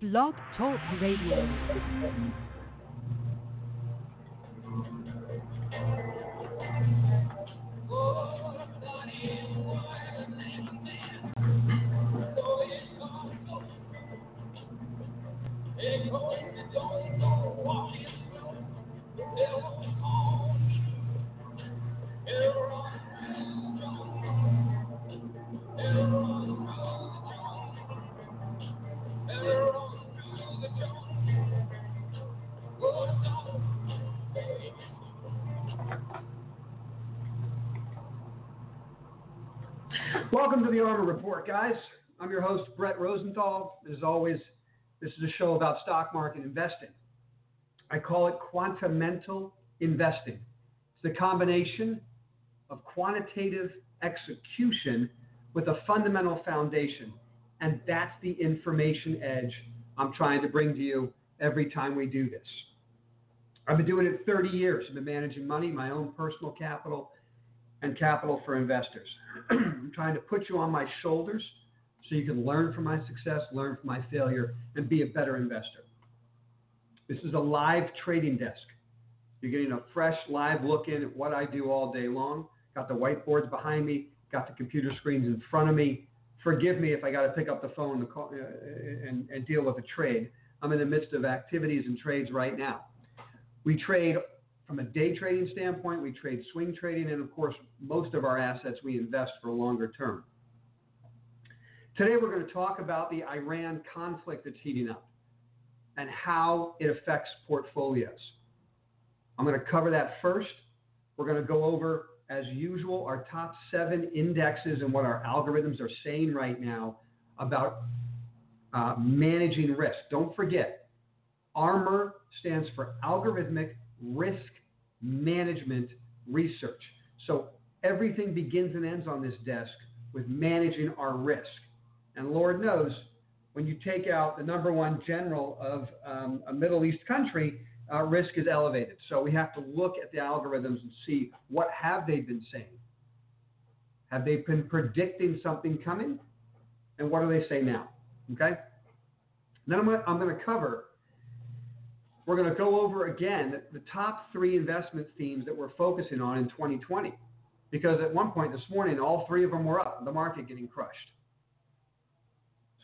Blog Talk Radio. Welcome to the Armor Report, guys. I'm your host, Brett Rosenthal. As always, this is a show about stock market investing. I call it quantamental investing. It's the combination of quantitative execution with a fundamental foundation. And that's the information edge I'm trying to bring to you every time we do this. I've been doing it 30 years. I've been managing money, my own personal capital, and capital for investors. I'm trying to put you on my shoulders so you can learn from my success, learn from my failure, and be a better investor. This is a live trading desk. You're getting a fresh live look in at what I do all day long. Got the whiteboards behind me, got the computer screens in front of me. Forgive me if I got to pick up the phone call, uh, and, and deal with a trade. I'm in the midst of activities and trades right now. We trade from a day trading standpoint, we trade swing trading, and of course, most of our assets we invest for longer term. Today, we're going to talk about the Iran conflict that's heating up and how it affects portfolios. I'm going to cover that first. We're going to go over, as usual, our top seven indexes and what our algorithms are saying right now about uh, managing risk. Don't forget, ARMOR stands for Algorithmic Risk management research. So everything begins and ends on this desk with managing our risk. And Lord knows, when you take out the number one general of um, a Middle East country, uh, risk is elevated. So we have to look at the algorithms and see what have they been saying. Have they been predicting something coming? And what do they say now? Okay. Then I'm going, I'm going to cover we're going to go over again the top three investment themes that we're focusing on in 2020. Because at one point this morning, all three of them were up, the market getting crushed.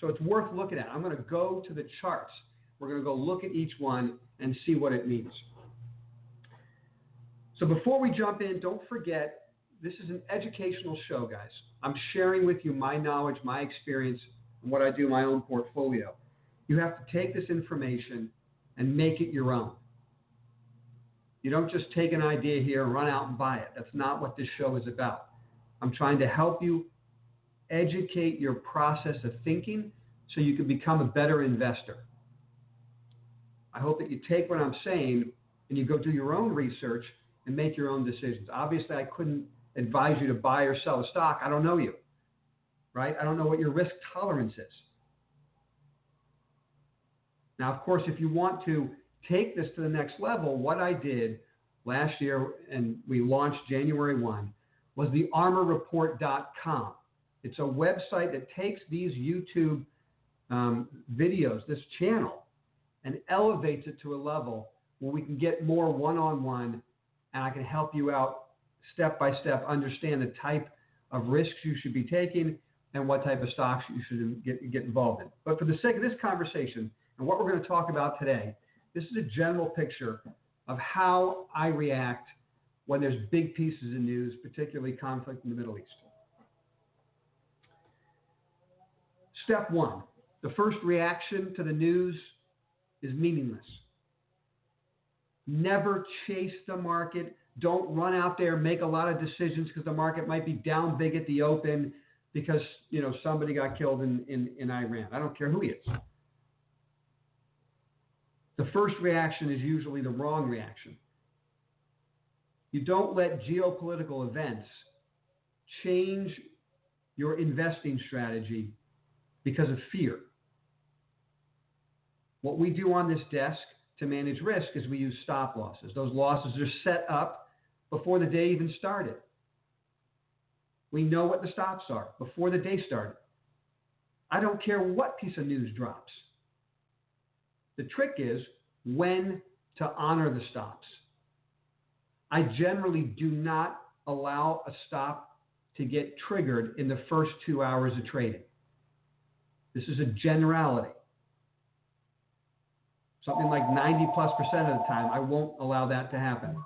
So it's worth looking at. I'm going to go to the charts. We're going to go look at each one and see what it means. So before we jump in, don't forget this is an educational show, guys. I'm sharing with you my knowledge, my experience, and what I do my own portfolio. You have to take this information and make it your own. You don't just take an idea here and run out and buy it. That's not what this show is about. I'm trying to help you educate your process of thinking so you can become a better investor. I hope that you take what I'm saying and you go do your own research and make your own decisions. Obviously, I couldn't advise you to buy or sell a stock. I don't know you, right? I don't know what your risk tolerance is. Now, of course, if you want to take this to the next level, what I did last year and we launched January 1 was the armorreport.com. It's a website that takes these YouTube um, videos, this channel, and elevates it to a level where we can get more one on one and I can help you out step by step, understand the type of risks you should be taking and what type of stocks you should get, get involved in. But for the sake of this conversation, and what we're going to talk about today, this is a general picture of how I react when there's big pieces of news, particularly conflict in the Middle East. Step one the first reaction to the news is meaningless. Never chase the market. Don't run out there, make a lot of decisions because the market might be down big at the open because you know somebody got killed in, in, in Iran. I don't care who he is the first reaction is usually the wrong reaction. You don't let geopolitical events change your investing strategy because of fear. What we do on this desk to manage risk is we use stop losses. Those losses are set up before the day even started. We know what the stops are before the day started. I don't care what piece of news drops. The trick is when to honor the stops. I generally do not allow a stop to get triggered in the first two hours of trading. This is a generality. Something like 90 plus percent of the time, I won't allow that to happen.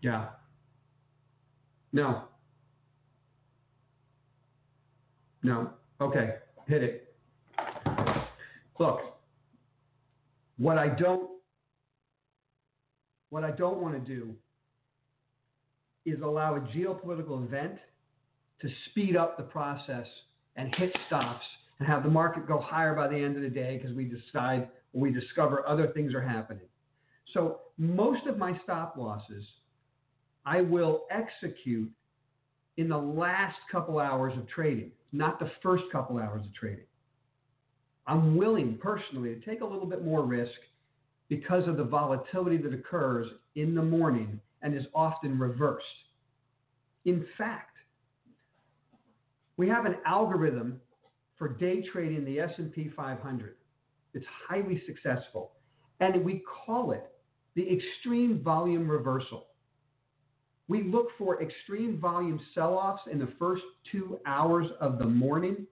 Yeah. No. No. Okay. Hit it. Look, what I don't what I don't want to do is allow a geopolitical event to speed up the process and hit stops and have the market go higher by the end of the day because we decide we discover other things are happening. So most of my stop losses I will execute in the last couple hours of trading, not the first couple hours of trading. I'm willing personally to take a little bit more risk because of the volatility that occurs in the morning and is often reversed. In fact, we have an algorithm for day trading the S&P 500. It's highly successful, and we call it the extreme volume reversal. We look for extreme volume sell-offs in the first two hours of the morning,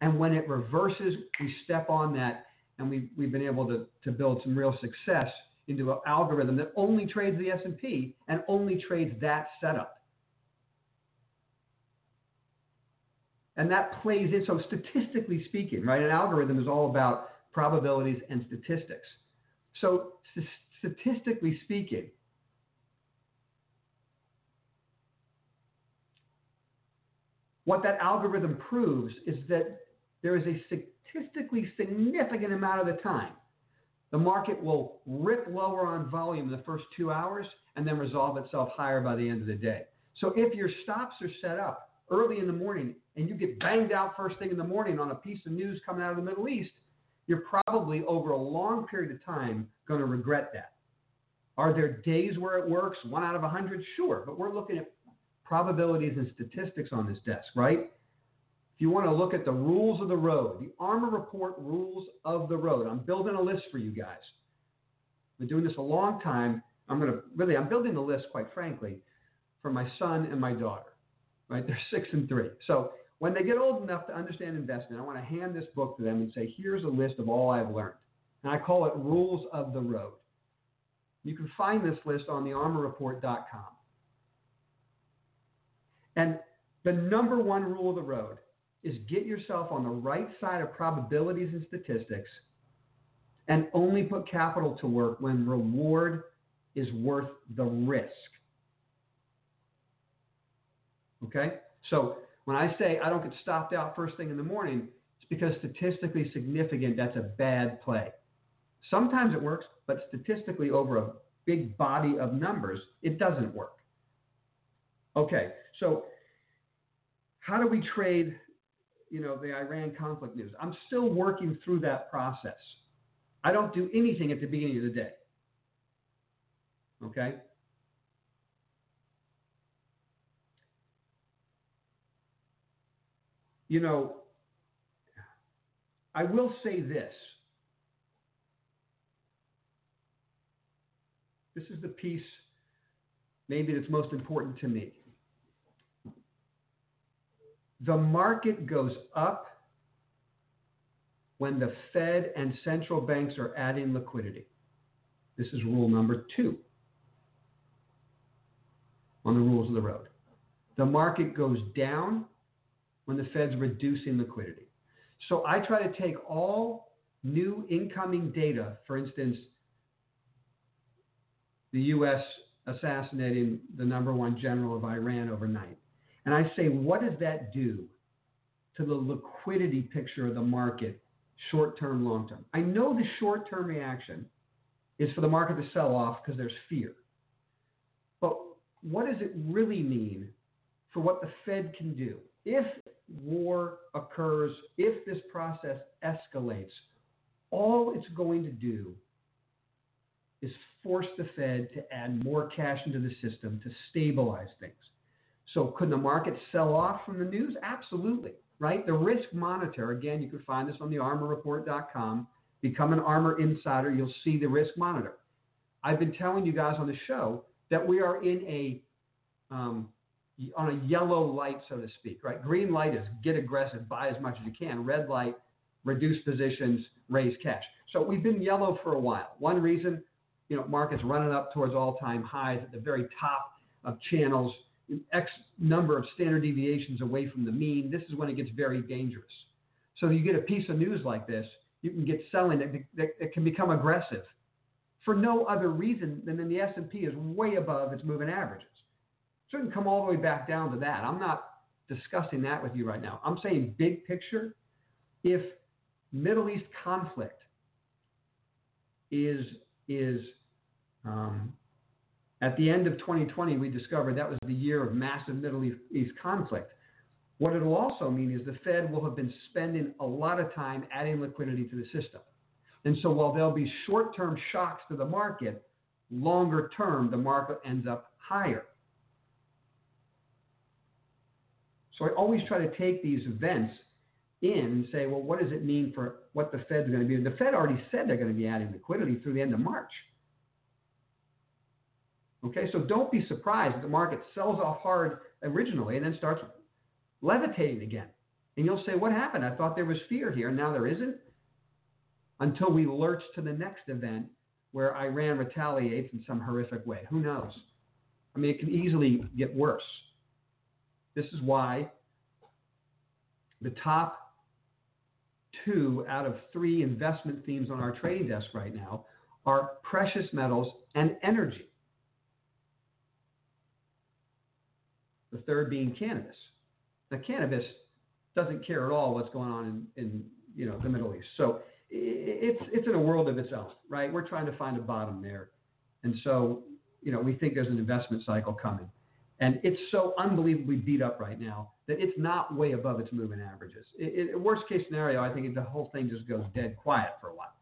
and when it reverses, we step on that, and we've, we've been able to, to build some real success into an algorithm that only trades the S&P and only trades that setup. And that plays in. So statistically speaking, right, an algorithm is all about probabilities and statistics. So st- statistically speaking, what that algorithm proves is that there is a statistically significant amount of the time the market will rip lower on volume in the first two hours and then resolve itself higher by the end of the day. So if your stops are set up early in the morning and you get banged out first thing in the morning on a piece of news coming out of the Middle East, you're probably over a long period of time going to regret that. Are there days where it works, one out of a hundred? Sure, but we're looking at probabilities and statistics on this desk, right? If you want to look at the rules of the road, the Armor Report rules of the road, I'm building a list for you guys. I've been doing this a long time. I'm going to really, I'm building the list, quite frankly, for my son and my daughter, right? They're six and three. So when they get old enough to understand investing, I want to hand this book to them and say, here's a list of all I've learned. And I call it Rules of the Road. You can find this list on the armorreport.com. And the number one rule of the road is get yourself on the right side of probabilities and statistics and only put capital to work when reward is worth the risk. Okay? So when I say I don't get stopped out first thing in the morning, it's because statistically significant, that's a bad play. Sometimes it works, but statistically over a big body of numbers, it doesn't work. Okay, so how do we trade you know, the Iran conflict news. I'm still working through that process. I don't do anything at the beginning of the day. Okay? You know, I will say this. This is the piece maybe that's most important to me the market goes up when the Fed and central banks are adding liquidity. This is rule number two on the rules of the road. The market goes down when the Fed's reducing liquidity. So I try to take all new incoming data, for instance, the U.S. assassinating the number one general of Iran overnight. And I say, what does that do to the liquidity picture of the market, short term, long term? I know the short term reaction is for the market to sell off because there's fear. But what does it really mean for what the Fed can do? If war occurs, if this process escalates, all it's going to do is force the Fed to add more cash into the system to stabilize things. So could the market sell off from the news? Absolutely. right? The risk monitor, again, you can find this on the armorreport.com. Become an Armor Insider, you'll see the risk monitor. I've been telling you guys on the show that we are in a um, on a yellow light, so to speak, right? Green light is get aggressive, buy as much as you can. Red light, reduce positions, raise cash. So we've been yellow for a while. One reason, you know, markets running up towards all-time highs at the very top of channels, X number of standard deviations away from the mean. This is when it gets very dangerous. So you get a piece of news like this, you can get selling that, that, that can become aggressive for no other reason than the S&P is way above its moving averages. Shouldn't come all the way back down to that. I'm not discussing that with you right now. I'm saying big picture, if Middle East conflict is is um, at the end of 2020, we discovered that was the year of massive Middle East conflict. What it'll also mean is the Fed will have been spending a lot of time adding liquidity to the system. And so while there'll be short term shocks to the market, longer term, the market ends up higher. So I always try to take these events in and say, well, what does it mean for what the Fed's going to be? The Fed already said they're going to be adding liquidity through the end of March. Okay, so don't be surprised if the market sells off hard originally and then starts levitating again. And you'll say, what happened? I thought there was fear here, and now there isn't. Until we lurch to the next event where Iran retaliates in some horrific way. Who knows? I mean, it can easily get worse. This is why the top two out of three investment themes on our trading desk right now are precious metals and energy. The third being cannabis. Now, cannabis doesn't care at all what's going on in, in you know the Middle East. So it's it's in a world of its own, right? We're trying to find a bottom there, and so you know we think there's an investment cycle coming. And it's so unbelievably beat up right now that it's not way above its moving averages. It, it, worst case scenario, I think the whole thing just goes dead quiet for a while.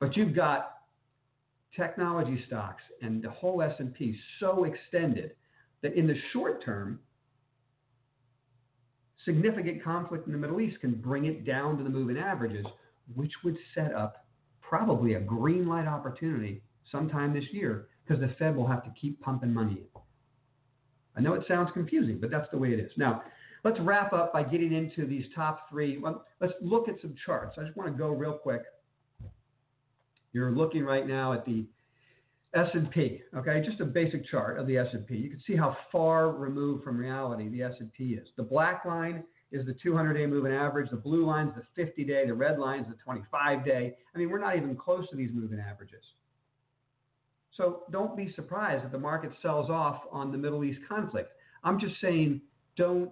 But you've got technology stocks and the whole S&P so extended that in the short term, significant conflict in the Middle East can bring it down to the moving averages, which would set up probably a green light opportunity sometime this year because the Fed will have to keep pumping money in. I know it sounds confusing, but that's the way it is. Now, let's wrap up by getting into these top three. Well, let's look at some charts. I just want to go real quick. You're looking right now at the S&P, okay? Just a basic chart of the S&P. You can see how far removed from reality the S&P is. The black line is the 200-day moving average. The blue line is the 50-day. The red line is the 25-day. I mean, we're not even close to these moving averages. So don't be surprised if the market sells off on the Middle East conflict. I'm just saying don't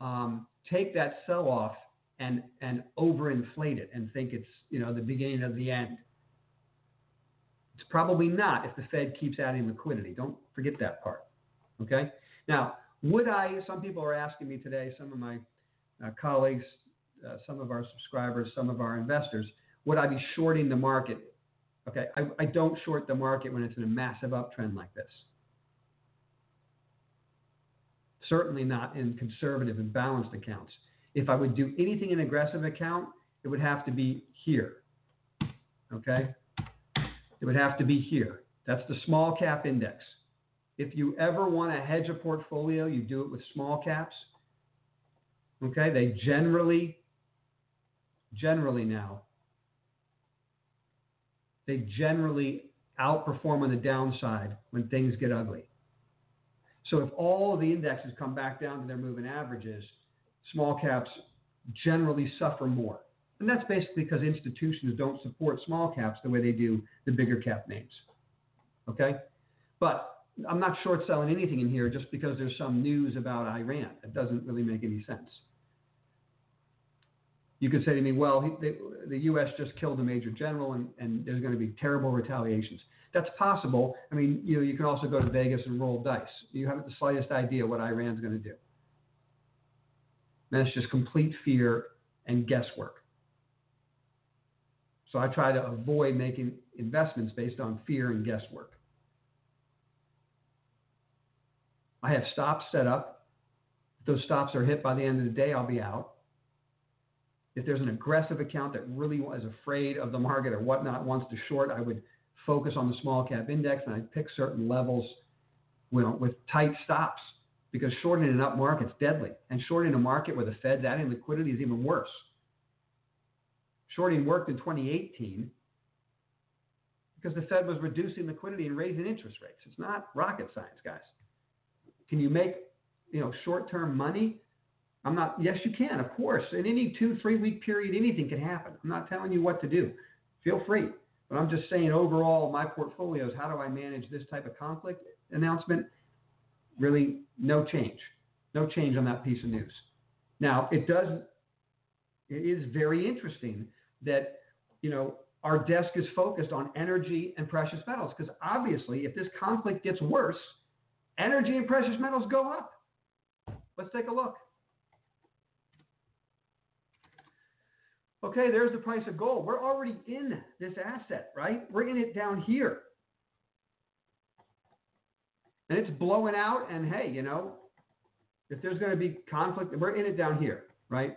um, take that sell off and and overinflate it and think it's you know the beginning of the end. It's probably not if the Fed keeps adding liquidity. Don't forget that part. Okay. Now, would I? Some people are asking me today. Some of my uh, colleagues, uh, some of our subscribers, some of our investors. Would I be shorting the market Okay, I, I don't short the market when it's in a massive uptrend like this. Certainly not in conservative and balanced accounts. If I would do anything in aggressive account, it would have to be here. Okay? It would have to be here. That's the small cap index. If you ever want to hedge a portfolio, you do it with small caps. Okay? They generally, generally now they generally outperform on the downside when things get ugly. So if all of the indexes come back down to their moving averages, small caps generally suffer more. And that's basically because institutions don't support small caps the way they do the bigger cap names. Okay? But I'm not short selling anything in here just because there's some news about Iran. It doesn't really make any sense you could say to me, well, he, they, the U.S. just killed a major general, and, and there's going to be terrible retaliations. That's possible. I mean, you know, you can also go to Vegas and roll dice. You haven't the slightest idea what Iran's going to do. It's just complete fear and guesswork. So I try to avoid making investments based on fear and guesswork. I have stops set up If those stops are hit by the end of the day, I'll be out. If there's an aggressive account that really is afraid of the market or whatnot, wants to short, I would focus on the small cap index and I'd pick certain levels you know, with tight stops because shorting an up market is deadly. And shorting a market where the Fed's adding liquidity is even worse. Shorting worked in 2018 because the Fed was reducing liquidity and raising interest rates. It's not rocket science, guys. Can you make you know short-term money? I'm not. Yes, you can, of course. In any two, three-week period, anything can happen. I'm not telling you what to do. Feel free, but I'm just saying overall, my portfolios. How do I manage this type of conflict announcement? Really, no change. No change on that piece of news. Now, it does. It is very interesting that you know our desk is focused on energy and precious metals because obviously, if this conflict gets worse, energy and precious metals go up. Let's take a look. Okay, there's the price of gold. We're already in this asset, right? We're in it down here. And it's blowing out, and hey, you know, if there's going to be conflict, we're in it down here, right?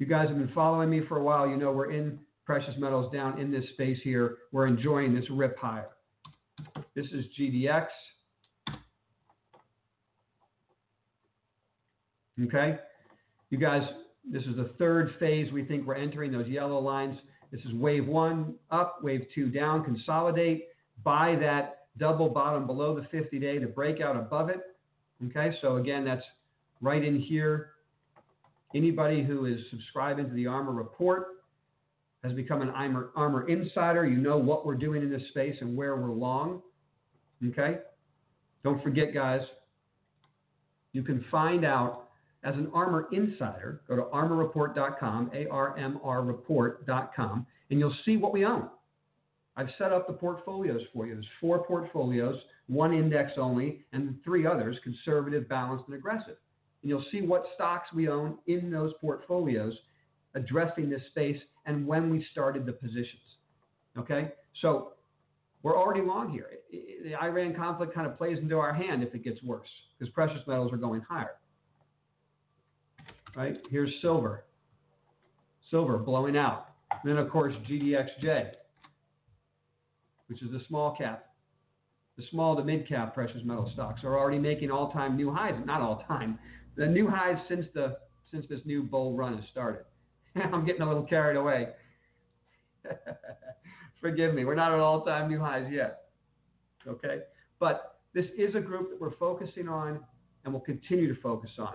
You guys have been following me for a while. You know we're in precious metals down in this space here. We're enjoying this rip higher. This is GDX. Okay? You guys, this is the third phase we think we're entering, those yellow lines. This is wave one up, wave two down, consolidate, buy that double bottom below the 50 day to break out above it. Okay, so again, that's right in here. Anybody who is subscribing to the Armor report has become an Armor, ARMR insider. You know what we're doing in this space and where we're long. Okay? Don't forget, guys, you can find out as an Armor insider. Go to armorreport.com, A R M R report.com, and you'll see what we own. I've set up the portfolios for you. There's four portfolios, one index only, and three others conservative, balanced, and aggressive. And you'll see what stocks we own in those portfolios addressing this space and when we started the positions. Okay? So we're already long here. The Iran conflict kind of plays into our hand if it gets worse because precious metals are going higher. Right? Here's silver. Silver blowing out. Then, of course, GDXJ, which is the small cap. The small to mid cap precious metal stocks are already making all time new highs. Not all time. The new highs since the since this new bull run has started. I'm getting a little carried away. Forgive me. We're not at all time new highs yet. Okay? But this is a group that we're focusing on and we'll continue to focus on.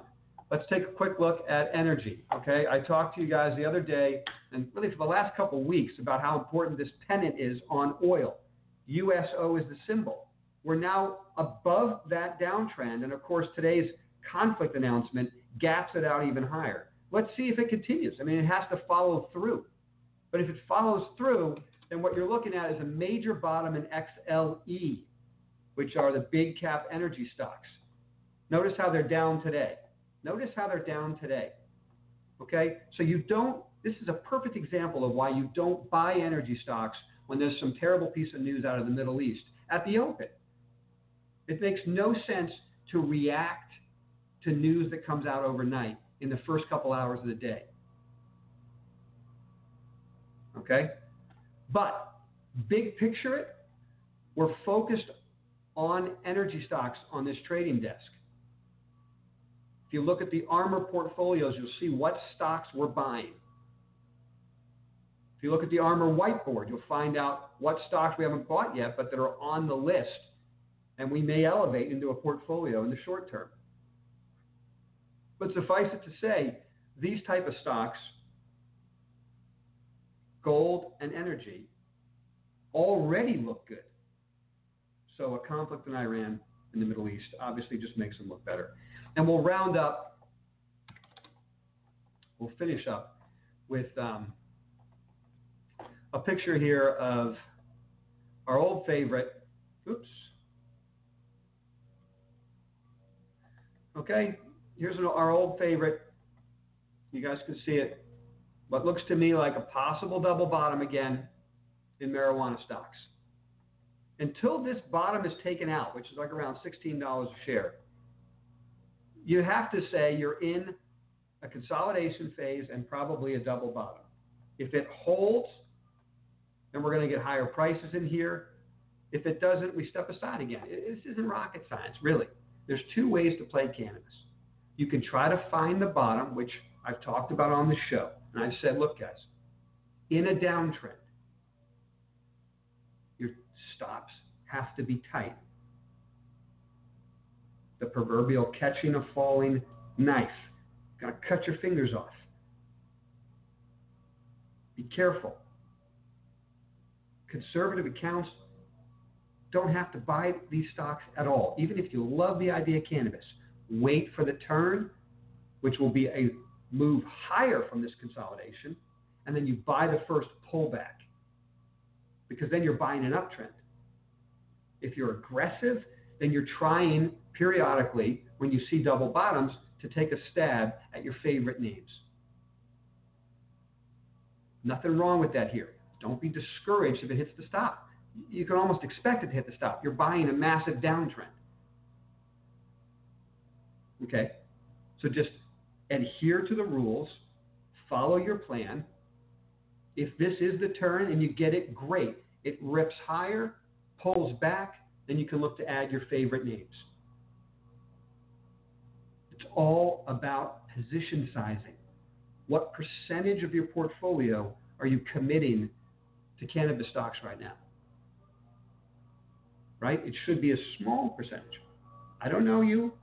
Let's take a quick look at energy. Okay? I talked to you guys the other day, and really for the last couple of weeks, about how important this pennant is on oil. USO is the symbol. We're now above that downtrend, and of course, today's conflict announcement gaps it out even higher. Let's see if it continues. I mean, it has to follow through. But if it follows through, then what you're looking at is a major bottom in XLE, which are the big cap energy stocks. Notice how they're down today. Notice how they're down today. Okay? So you don't, this is a perfect example of why you don't buy energy stocks when there's some terrible piece of news out of the Middle East at the open. It makes no sense to react to news that comes out overnight in the first couple hours of the day. Okay? But big picture it, we're focused on energy stocks on this trading desk. If you look at the armor portfolios, you'll see what stocks we're buying. If you look at the armor whiteboard, you'll find out what stocks we haven't bought yet, but that are on the list, and we may elevate into a portfolio in the short term. But suffice it to say, these type of stocks, gold and energy, already look good. So a conflict in Iran in the Middle East obviously just makes them look better. And we'll round up, we'll finish up with um, a picture here of our old favorite. Oops. Okay, here's our old favorite. You guys can see it. What looks to me like a possible double bottom again in marijuana stocks. Until this bottom is taken out, which is like around $16 a share, you have to say you're in a consolidation phase and probably a double bottom. If it holds, then we're going to get higher prices in here. If it doesn't, we step aside again. This isn't rocket science, really. There's two ways to play cannabis. You can try to find the bottom, which I've talked about on the show. And I've said, look, guys, in a downtrend, your stops have to be tight. The proverbial catching a falling knife. Got to cut your fingers off. Be careful. Conservative accounts don't have to buy these stocks at all. Even if you love the idea of cannabis, wait for the turn, which will be a move higher from this consolidation, and then you buy the first pullback because then you're buying an uptrend. If you're aggressive, then you're trying periodically when you see double bottoms to take a stab at your favorite names. Nothing wrong with that here. Don't be discouraged if it hits the stop. You can almost expect it to hit the stop. You're buying a massive downtrend. Okay? So just adhere to the rules, follow your plan. If this is the turn and you get it, great. It rips higher, pulls back, then you can look to add your favorite names. It's all about position sizing. What percentage of your portfolio are you committing to cannabis stocks right now? Right? It should be a small percentage. I don't know you,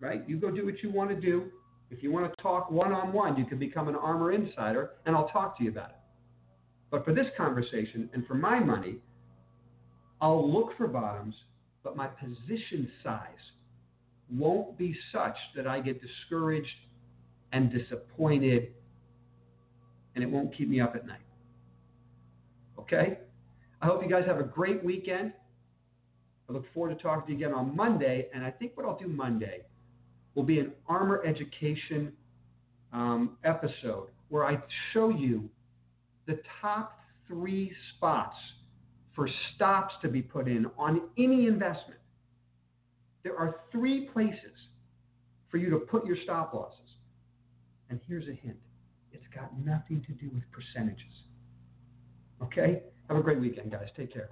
right? You go do what you want to do. If you want to talk one on one, you can become an ARMOUR insider and I'll talk to you about it. But for this conversation and for my money, I'll look for bottoms, but my position size won't be such that I get discouraged and disappointed and it won't keep me up at night. Okay? I hope you guys have a great weekend. I look forward to talking to you again on Monday. And I think what I'll do Monday will be an ARMOUR education um, episode where I show you the top three spots for stops to be put in on any investment. There are three places for you to put your stop losses. And here's a hint it's got nothing to do with percentages. Okay? Have a great weekend, guys. Take care.